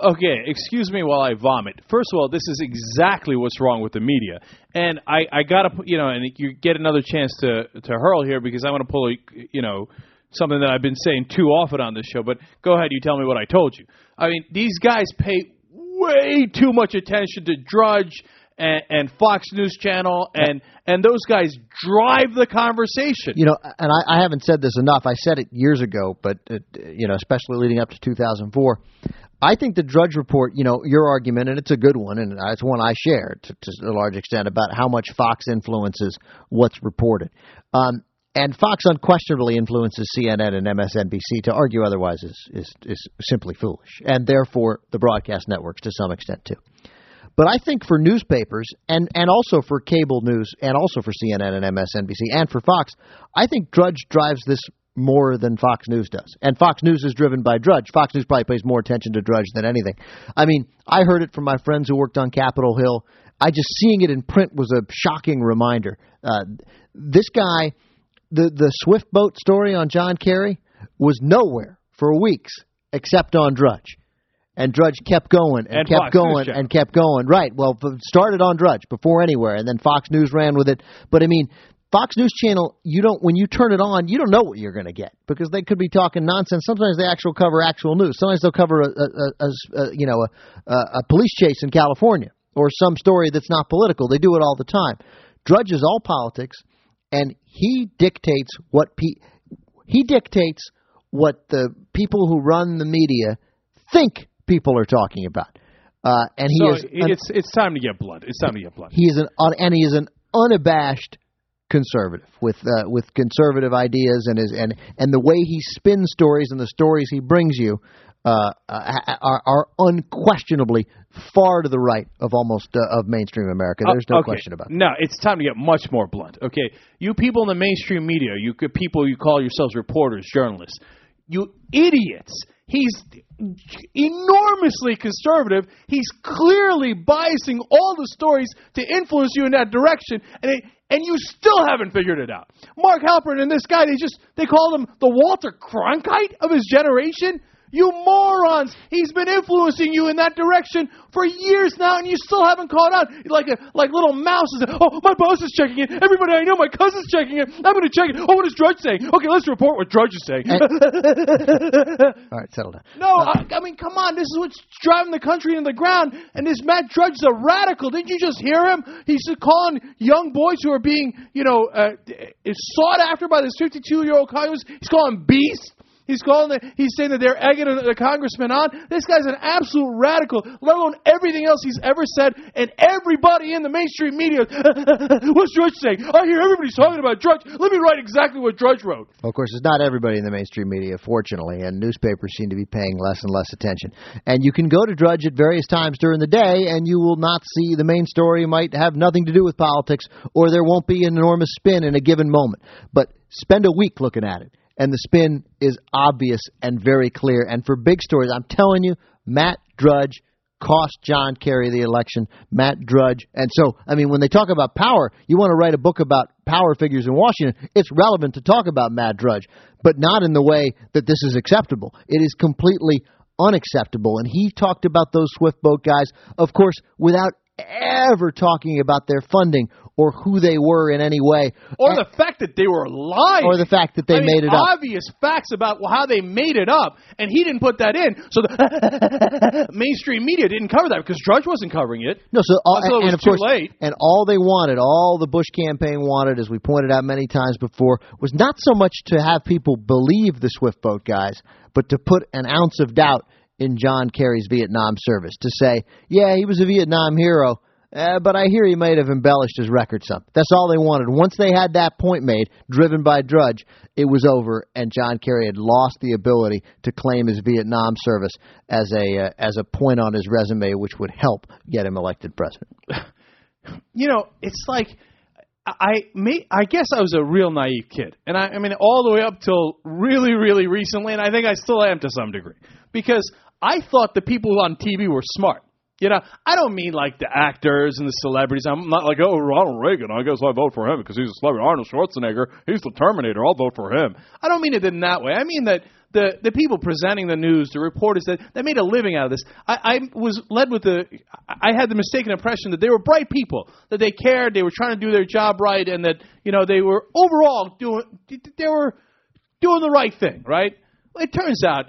Okay, excuse me while I vomit. First of all, this is exactly what's wrong with the media, and I I gotta you know, and you get another chance to to hurl here because I want to pull a you know something that I've been saying too often on this show. But go ahead, you tell me what I told you. I mean, these guys pay way too much attention to Drudge and, and Fox News Channel, and and those guys drive the conversation. You know, and I, I haven't said this enough. I said it years ago, but uh, you know, especially leading up to 2004. I think the Drudge Report, you know, your argument, and it's a good one, and it's one I share to, to a large extent about how much Fox influences what's reported. Um, and Fox unquestionably influences CNN and MSNBC. To argue otherwise is, is is simply foolish, and therefore the broadcast networks to some extent too. But I think for newspapers and and also for cable news and also for CNN and MSNBC and for Fox, I think Drudge drives this more than Fox News does. And Fox News is driven by Drudge. Fox News probably pays more attention to Drudge than anything. I mean, I heard it from my friends who worked on Capitol Hill. I just seeing it in print was a shocking reminder. Uh, this guy, the the Swift boat story on John Kerry was nowhere for weeks except on Drudge. and Drudge kept going and, And kept Fox going and kept going. Right. Well, started on Drudge before anywhere, and then Fox News ran with it. But I mean, Fox News Channel, you don't when you turn it on, you don't know what you're going to get because they could be talking nonsense. Sometimes they actually cover actual news. Sometimes they'll cover a, a, a, a, you know a, a, a police chase in California or some story that's not political. They do it all the time. Drudge is all politics, and he dictates what pe- he dictates what the people who run the media think people are talking about. Uh, and he so is an- it's it's time to get blood. It's time to get blood. he is an and he is an unabashed conservative with uh, with conservative ideas and his and and the way he spins stories and the stories he brings you uh, uh, are, are unquestionably far to the right of almost uh, of mainstream America. There's no okay. question about it. No, it's time to get much more blunt. Okay, you people in the mainstream media, you people you call yourselves reporters, journalists, you idiots. He's enormously conservative. He's clearly biasing all the stories to influence you in that direction, and it, and you still haven't figured it out. Mark Halperin and this guy, they just they call him the Walter Cronkite of his generation. You morons! He's been influencing you in that direction for years now, and you still haven't caught on. Like a like little mouses. Oh, my boss is checking it. Everybody I know, my cousin's checking it. I'm going to check it. Oh, what is Drudge saying? Okay, let's report what Drudge is saying. All right, settle down. No, I, I mean, come on. This is what's driving the country into the ground. And this Matt Drudge is a radical. Didn't you just hear him? He's calling young boys who are being, you know, uh, sought after by this 52 year old Congress. He's calling beasts. He's calling. The, he's saying that they're egging the congressman on. This guy's an absolute radical. Let alone everything else he's ever said. And everybody in the mainstream media, what's Drudge saying? I hear everybody's talking about Drudge. Let me write exactly what Drudge wrote. Of course, it's not everybody in the mainstream media, fortunately, and newspapers seem to be paying less and less attention. And you can go to Drudge at various times during the day, and you will not see the main story might have nothing to do with politics, or there won't be an enormous spin in a given moment. But spend a week looking at it, and the spin is obvious and very clear. And for big stories, I'm telling you, Matt Drudge cost John Kerry the election. Matt Drudge. And so, I mean, when they talk about power, you want to write a book about power figures in Washington, it's relevant to talk about Matt Drudge, but not in the way that this is acceptable. It is completely unacceptable. And he talked about those Swift boat guys, of course, without ever talking about their funding or who they were in any way. Or the fact that they were lying. Or the fact that they I mean, made it up. Obvious facts about how they made it up, and he didn't put that in. So the mainstream media didn't cover that because Drudge wasn't covering it. No, so all, and, was of too course, late. and all they wanted, all the Bush campaign wanted, as we pointed out many times before, was not so much to have people believe the Swift boat guys, but to put an ounce of doubt in John Kerry's Vietnam service. To say, yeah, he was a Vietnam hero, uh, but I hear he might have embellished his record some. That's all they wanted. Once they had that point made, driven by Drudge, it was over, and John Kerry had lost the ability to claim his Vietnam service as a uh, as a point on his resume, which would help get him elected president. You know, it's like I may I guess I was a real naive kid, and I, I mean all the way up till really really recently, and I think I still am to some degree because I thought the people on TV were smart. You know, I don't mean like the actors and the celebrities. I'm not like, oh, Ronald Reagan. I guess I vote for him because he's a celebrity. Arnold Schwarzenegger, he's the Terminator. I'll vote for him. I don't mean it in that way. I mean that the the people presenting the news, the reporters that that made a living out of this. I, I was led with the. I had the mistaken impression that they were bright people, that they cared, they were trying to do their job right, and that you know they were overall doing. They were doing the right thing, right? It turns out,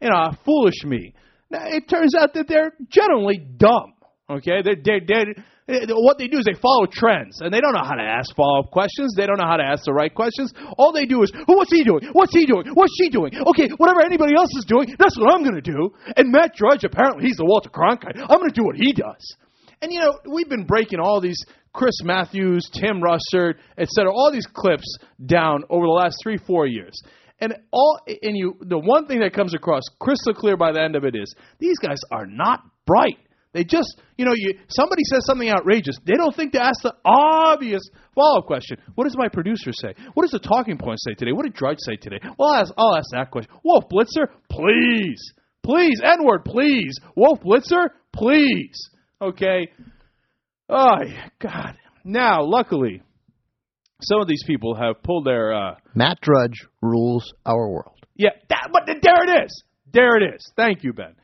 you know, foolish me. Now, it turns out that they're generally dumb. Okay, they're, they're, they're, what they do is they follow trends, and they don't know how to ask follow-up questions. They don't know how to ask the right questions. All they do is, oh, what's he doing? What's he doing? What's she doing? Okay, whatever anybody else is doing, that's what I'm going to do. And Matt Drudge, apparently, he's the Walter Cronkite. I'm going to do what he does. And you know, we've been breaking all these Chris Matthews, Tim Russert, et cetera, all these clips down over the last three, four years. And all and you the one thing that comes across crystal clear by the end of it is these guys are not bright. They just you know, you somebody says something outrageous, they don't think to ask the obvious follow up question. What does my producer say? What does the talking point say today? What did Drudge say today? Well I'll ask, I'll ask that question. Wolf Blitzer, please. Please, N word, please. Wolf Blitzer, please. Okay. Oh God. Now, luckily, some of these people have pulled their uh, Matt Drudge rules our world. yeah, that, but there it is. There it is. Thank you, Ben.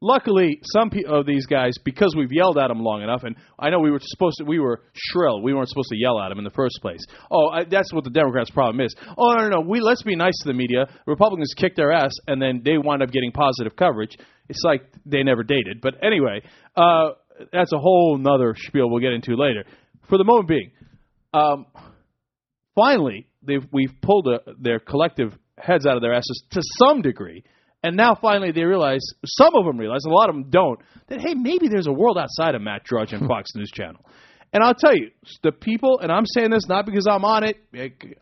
luckily, some pe- of these guys, because we've yelled at them long enough, and I know we were supposed to, we were shrill. We weren't supposed to yell at them in the first place. Oh, I, that's what the Democrats' problem is. Oh no, no, no. We let's be nice to the media. Republicans kick their ass, and then they wind up getting positive coverage. It's like they never dated. But anyway, uh, that's a whole nother spiel we'll get into later. For the moment being, um, finally, they've we've pulled a, their collective heads out of their asses to some degree, and now finally they realize some of them realize, a lot of them don't, that hey, maybe there's a world outside of Matt Drudge and Fox News Channel. And I'll tell you, the people, and I'm saying this not because I'm on it.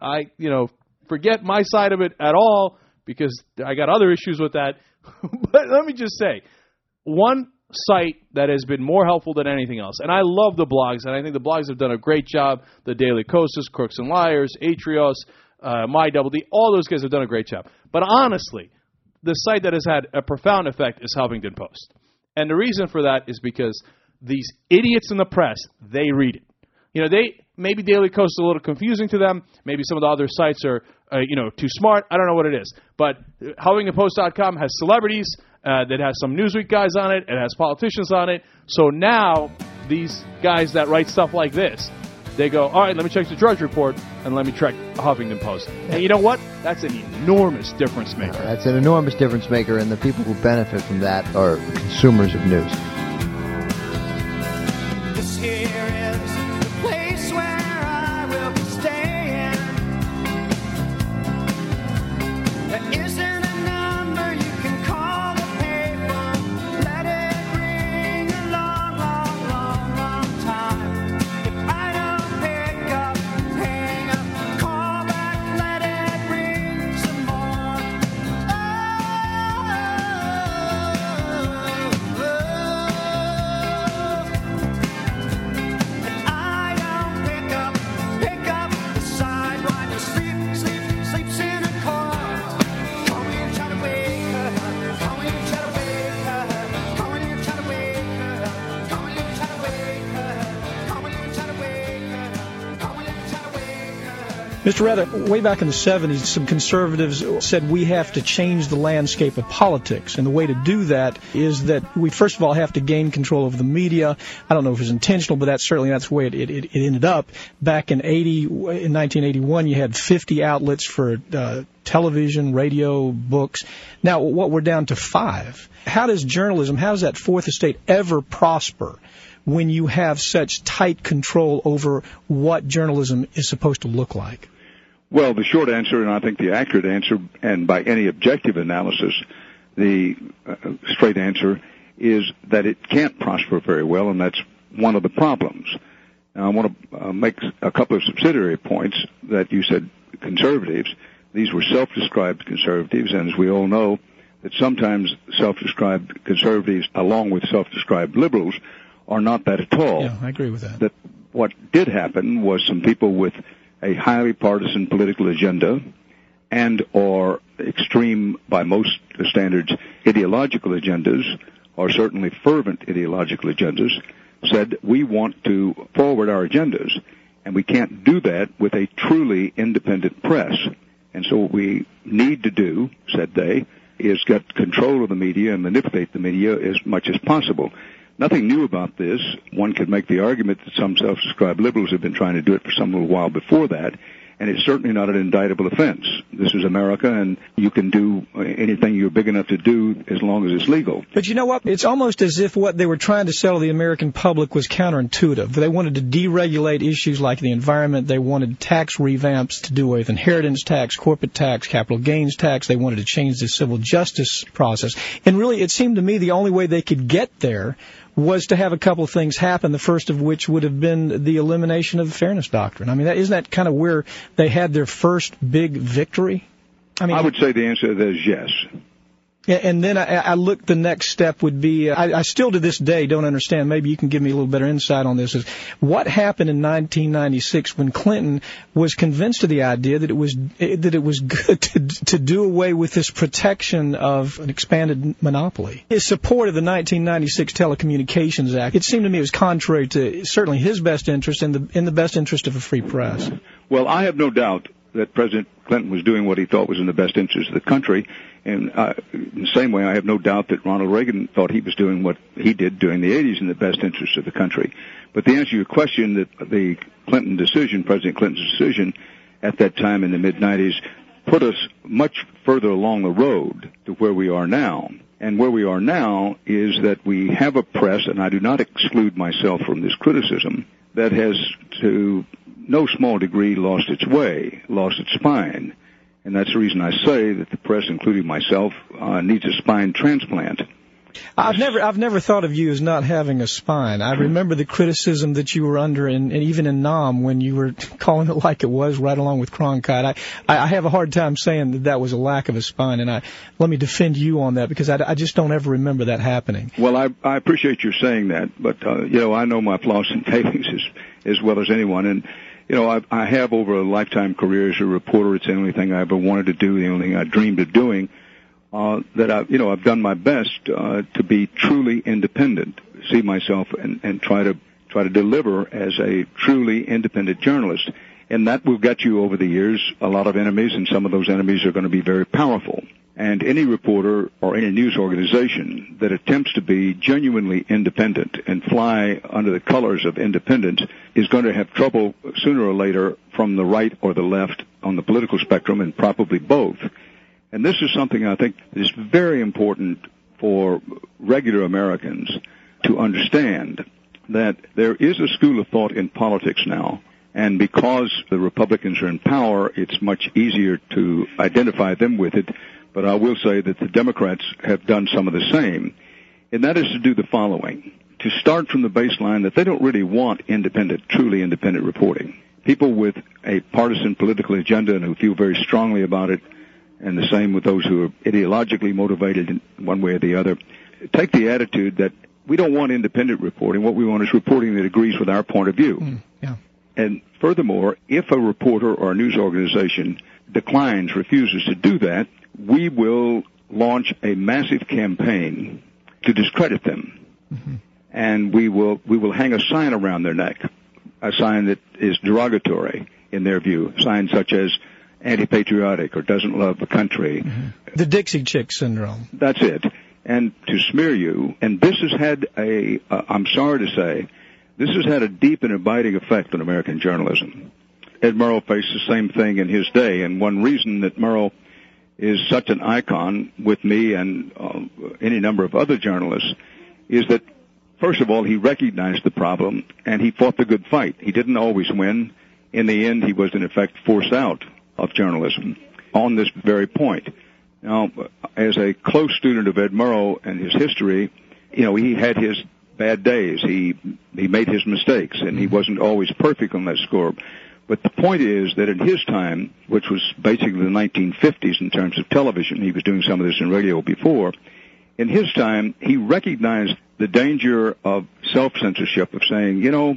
I, you know, forget my side of it at all because I got other issues with that. but let me just say, one site that has been more helpful than anything else. And I love the blogs, and I think the blogs have done a great job. The Daily Kostas, Crooks and Liars, Atrios, uh, My Double D, all those guys have done a great job. But honestly, the site that has had a profound effect is Huffington Post. And the reason for that is because these idiots in the press, they read it. You know, they maybe Daily Kos is a little confusing to them. Maybe some of the other sites are, uh, you know, too smart. I don't know what it is. But HuffingtonPost.com has celebrities uh, that has some Newsweek guys on it. It has politicians on it. So now these guys that write stuff like this, they go, all right, let me check the Drudge Report and let me check the Huffington Post. And you know what? That's an enormous difference maker. That's an enormous difference maker, and the people who benefit from that are consumers of news. Mr. Rather, way back in the 70s, some conservatives said we have to change the landscape of politics. And the way to do that is that we first of all have to gain control of the media. I don't know if it was intentional, but that's certainly that's the way it, it, it ended up. Back in 80, in 1981, you had 50 outlets for uh, television, radio, books. Now, what we're down to five. How does journalism, how does that fourth estate ever prosper? when you have such tight control over what journalism is supposed to look like? Well, the short answer, and I think the accurate answer, and by any objective analysis, the uh, straight answer is that it can't prosper very well, and that's one of the problems. Now, I want to uh, make a couple of subsidiary points that you said conservatives. These were self-described conservatives, and as we all know, that sometimes self-described conservatives, along with self-described liberals, are not that at all. Yeah, I agree with that. That what did happen was some people with a highly partisan political agenda and or extreme by most standards ideological agendas or certainly fervent ideological agendas said we want to forward our agendas and we can't do that with a truly independent press. And so what we need to do said they is get control of the media and manipulate the media as much as possible Nothing new about this. One could make the argument that some self-described liberals have been trying to do it for some little while before that, and it's certainly not an indictable offense. This is America, and you can do anything you're big enough to do as long as it's legal. But you know what? It's almost as if what they were trying to sell to the American public was counterintuitive. They wanted to deregulate issues like the environment. They wanted tax revamps to do with inheritance tax, corporate tax, capital gains tax. They wanted to change the civil justice process. And really, it seemed to me the only way they could get there was to have a couple of things happen. The first of which would have been the elimination of the fairness doctrine. I mean, that, isn't that kind of where they had their first big victory? I mean, I would say the answer to that is yes. And then I, I look. The next step would be. Uh, I, I still to this day don't understand. Maybe you can give me a little better insight on this. Is what happened in 1996 when Clinton was convinced of the idea that it was eh, that it was good to to do away with this protection of an expanded monopoly. His support of the 1996 Telecommunications Act. It seemed to me it was contrary to certainly his best interest and the in the best interest of a free press. Well, I have no doubt that President Clinton was doing what he thought was in the best interest of the country. And uh, in the same way, I have no doubt that Ronald Reagan thought he was doing what he did during the 80s in the best interest of the country. But the answer to your question, that the Clinton decision, President Clinton's decision at that time in the mid 90s, put us much further along the road to where we are now. And where we are now is that we have a press, and I do not exclude myself from this criticism, that has to no small degree lost its way, lost its spine. And that's the reason I say that the press, including myself, uh, needs a spine transplant. I've never I've never thought of you as not having a spine. I remember the criticism that you were under, in, and even in Nam when you were calling it like it was, right along with Cronkite. I I have a hard time saying that that was a lack of a spine, and I let me defend you on that because I, I just don't ever remember that happening. Well, I I appreciate your saying that, but uh, you know I know my flaws and failings as as well as anyone, and you know, I, I have over a lifetime career as a reporter. It's the only thing I ever wanted to do, the only thing I dreamed of doing uh, that I, you know, I've done my best uh, to be truly independent, see myself and, and try to try to deliver as a truly independent journalist. And that will get you over the years a lot of enemies, and some of those enemies are going to be very powerful. And any reporter or any news organization that attempts to be genuinely independent and fly under the colors of independence is going to have trouble sooner or later from the right or the left on the political spectrum, and probably both. And this is something I think is very important for regular Americans to understand that there is a school of thought in politics now. And because the Republicans are in power, it's much easier to identify them with it. But I will say that the Democrats have done some of the same. And that is to do the following. To start from the baseline that they don't really want independent, truly independent reporting. People with a partisan political agenda and who feel very strongly about it and the same with those who are ideologically motivated in one way or the other, take the attitude that we don't want independent reporting. What we want is reporting that agrees with our point of view. Mm, yeah. And furthermore, if a reporter or a news organization declines, refuses to do that, we will launch a massive campaign to discredit them. Mm-hmm. And we will, we will hang a sign around their neck, a sign that is derogatory in their view, signs such as anti-patriotic or doesn't love the country. Mm-hmm. The Dixie Chick syndrome. That's it. And to smear you, and this has had a, uh, I'm sorry to say, this has had a deep and abiding effect on American journalism. Ed Murrow faced the same thing in his day, and one reason that Murrow is such an icon with me and uh, any number of other journalists is that, first of all, he recognized the problem and he fought the good fight. He didn't always win. In the end, he was in effect forced out of journalism on this very point. Now, as a close student of Ed Murrow and his history, you know, he had his bad days. He he made his mistakes, and he wasn't always perfect on that score. But the point is that in his time, which was basically the 1950s in terms of television, he was doing some of this in radio before. In his time, he recognized the danger of self-censorship, of saying, you know,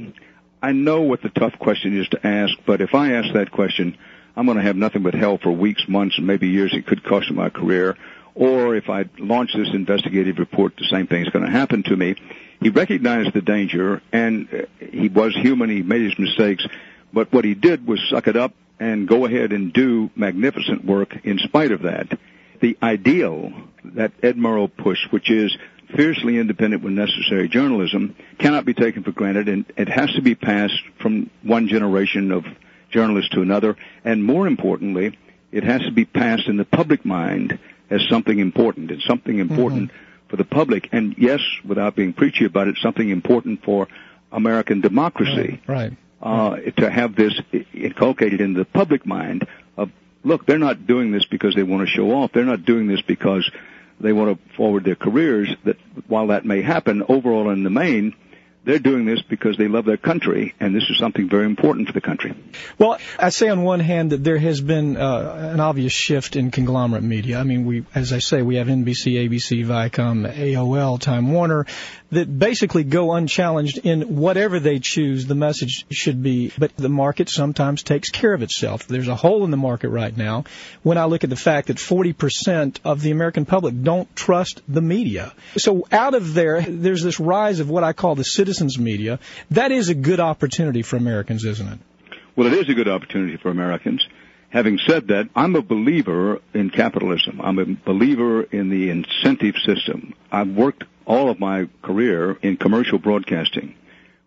I know what the tough question is to ask, but if I ask that question, I'm going to have nothing but hell for weeks, months, and maybe years. It could cost my career. Or if I launch this investigative report, the same thing is going to happen to me. He recognized the danger, and uh, he was human. He made his mistakes, but what he did was suck it up and go ahead and do magnificent work in spite of that. The ideal that Ed Murrow pushed, which is fiercely independent when necessary journalism, cannot be taken for granted, and it has to be passed from one generation of journalists to another, and more importantly, it has to be passed in the public mind as something important. It's something important mm-hmm. for the public, and yes, without being preachy about it, something important for American democracy. Right. right. Uh, to have this inculcated in the public mind of, look, they're not doing this because they want to show off. They're not doing this because they want to forward their careers. That while that may happen, overall in the main, they're doing this because they love their country, and this is something very important for the country. Well, I say on one hand that there has been uh, an obvious shift in conglomerate media. I mean, we, as I say, we have NBC, ABC, Viacom, AOL, Time Warner that basically go unchallenged in whatever they choose. The message should be, but the market sometimes takes care of itself. There's a hole in the market right now. When I look at the fact that 40% of the American public don't trust the media, so out of there, there's this rise of what I call the citizen citizens media, that is a good opportunity for Americans, isn't it? Well, it is a good opportunity for Americans. Having said that, I'm a believer in capitalism. I'm a believer in the incentive system. I've worked all of my career in commercial broadcasting.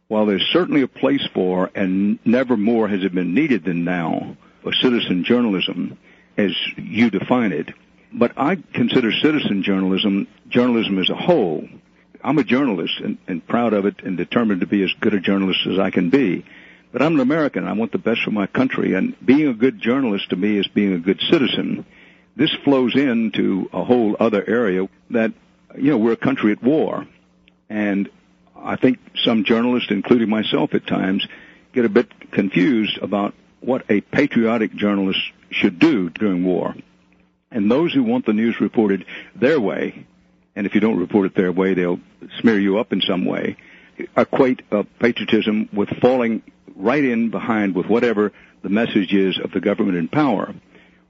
While there's certainly a place for, and never more has it been needed than now, a citizen journalism, as you define it, but I consider citizen journalism journalism as a whole. I'm a journalist and, and proud of it and determined to be as good a journalist as I can be. But I'm an American. I want the best for my country. And being a good journalist to me is being a good citizen. This flows into a whole other area that, you know, we're a country at war. And I think some journalists, including myself at times, get a bit confused about what a patriotic journalist should do during war. And those who want the news reported their way, and if you don't report it their way, they'll smear you up in some way, equate uh, patriotism with falling right in behind with whatever the message is of the government in power.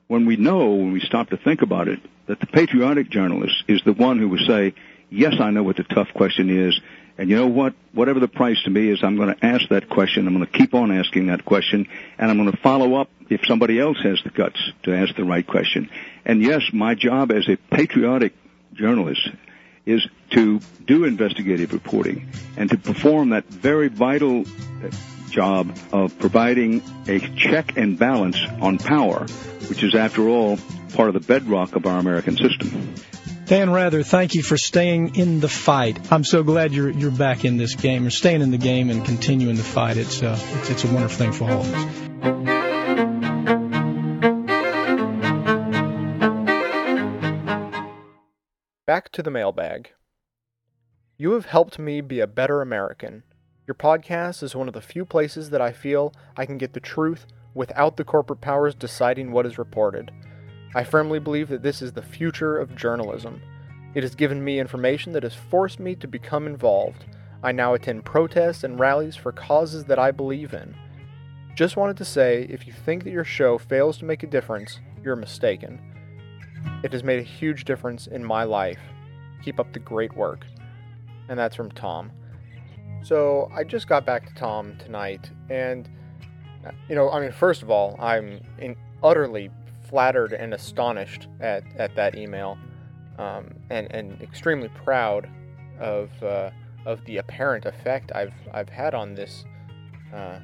When we know, when we stop to think about it, that the patriotic journalist is the one who will say, yes, I know what the tough question is, and you know what? Whatever the price to me is, I'm going to ask that question. I'm going to keep on asking that question, and I'm going to follow up if somebody else has the guts to ask the right question. And yes, my job as a patriotic journalist is to do investigative reporting and to perform that very vital job of providing a check and balance on power, which is after all part of the bedrock of our American system. Dan Rather, thank you for staying in the fight. I'm so glad you're you're back in this game, or staying in the game and continuing the fight. It's uh, it's, it's a wonderful thing for all of us. Back to the mailbag. You have helped me be a better American. Your podcast is one of the few places that I feel I can get the truth without the corporate powers deciding what is reported. I firmly believe that this is the future of journalism. It has given me information that has forced me to become involved. I now attend protests and rallies for causes that I believe in. Just wanted to say if you think that your show fails to make a difference, you're mistaken. It has made a huge difference in my life. Keep up the great work. And that's from Tom. So I just got back to Tom tonight, and you know, I mean, first of all, I'm utterly flattered and astonished at, at that email, um, and and extremely proud of uh, of the apparent effect I've I've had on this uh,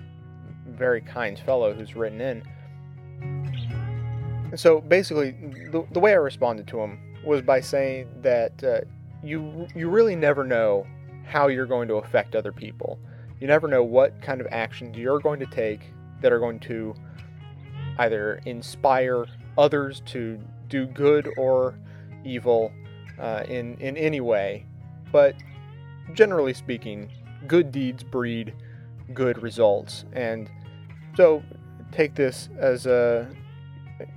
very kind fellow who's written in. And so basically, the, the way I responded to him was by saying that uh, you you really never know how you're going to affect other people. You never know what kind of actions you're going to take that are going to either inspire others to do good or evil uh, in in any way. But generally speaking, good deeds breed good results, and so take this as a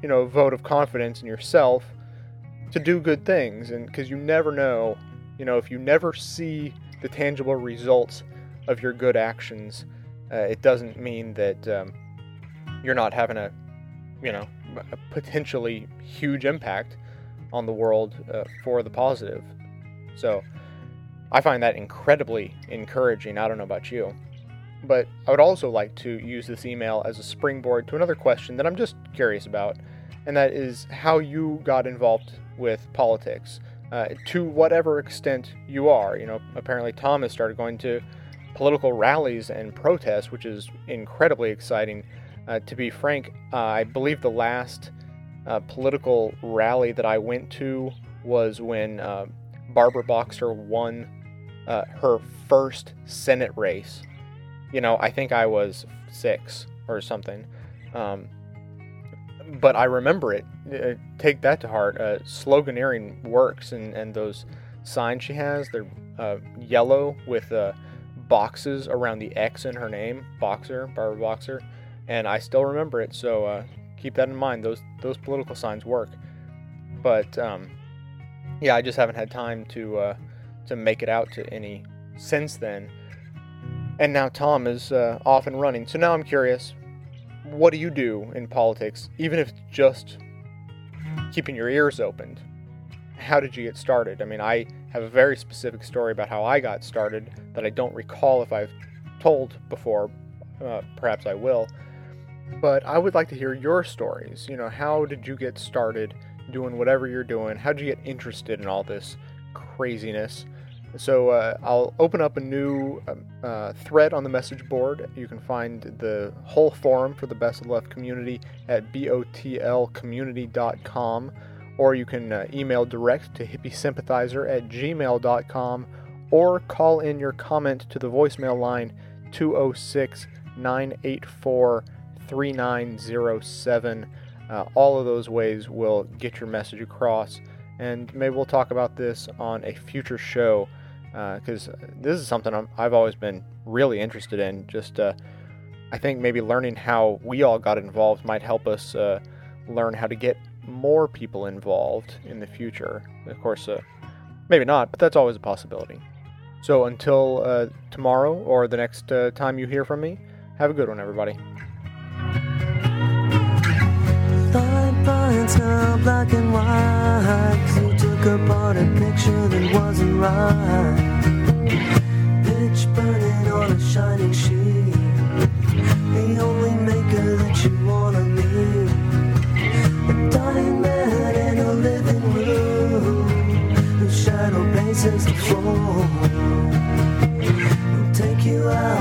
you know vote of confidence in yourself to do good things, and because you never know, you know, if you never see the tangible results of your good actions, uh, it doesn't mean that um, you're not having a, you know, a potentially huge impact on the world uh, for the positive. So I find that incredibly encouraging. I don't know about you. But I would also like to use this email as a springboard to another question that I'm just curious about, and that is how you got involved with politics uh, to whatever extent you are. You know, apparently Tom has started going to political rallies and protests, which is incredibly exciting. Uh, to be frank, uh, I believe the last uh, political rally that I went to was when uh, Barbara Boxer won uh, her first Senate race. You know, I think I was six or something. Um, but I remember it. Uh, take that to heart. Uh, sloganeering works, and, and those signs she has, they're uh, yellow with uh, boxes around the X in her name, Boxer, Barbara Boxer, and I still remember it. So uh, keep that in mind. Those those political signs work. But um, yeah, I just haven't had time to uh, to make it out to any since then. And now Tom is off and running. So now I'm curious what do you do in politics, even if it's just keeping your ears opened? How did you get started? I mean, I have a very specific story about how I got started that I don't recall if I've told before. Uh, perhaps I will. But I would like to hear your stories. You know, how did you get started doing whatever you're doing? How did you get interested in all this craziness? So uh, I'll open up a new um, uh, thread on the message board. You can find the whole forum for the Best of the Left community at botlcommunity.com, or you can uh, email direct to hippiesympathizer at gmail.com, or call in your comment to the voicemail line 206 984 3907. Uh, all of those ways will get your message across, and maybe we'll talk about this on a future show because uh, this is something i have always been really interested in. Just, uh, I think maybe learning how we all got involved might help us uh, learn how to get more people involved in the future. Of course, uh, maybe not, but that's always a possibility. So until uh, tomorrow or the next uh, time you hear from me, have a good one, everybody. black look upon a picture that wasn't right. Pitch burning on a shining sheet. The only maker that you wanna meet. A dying man in a living room. Whose shadow bases the floor. Will take you out.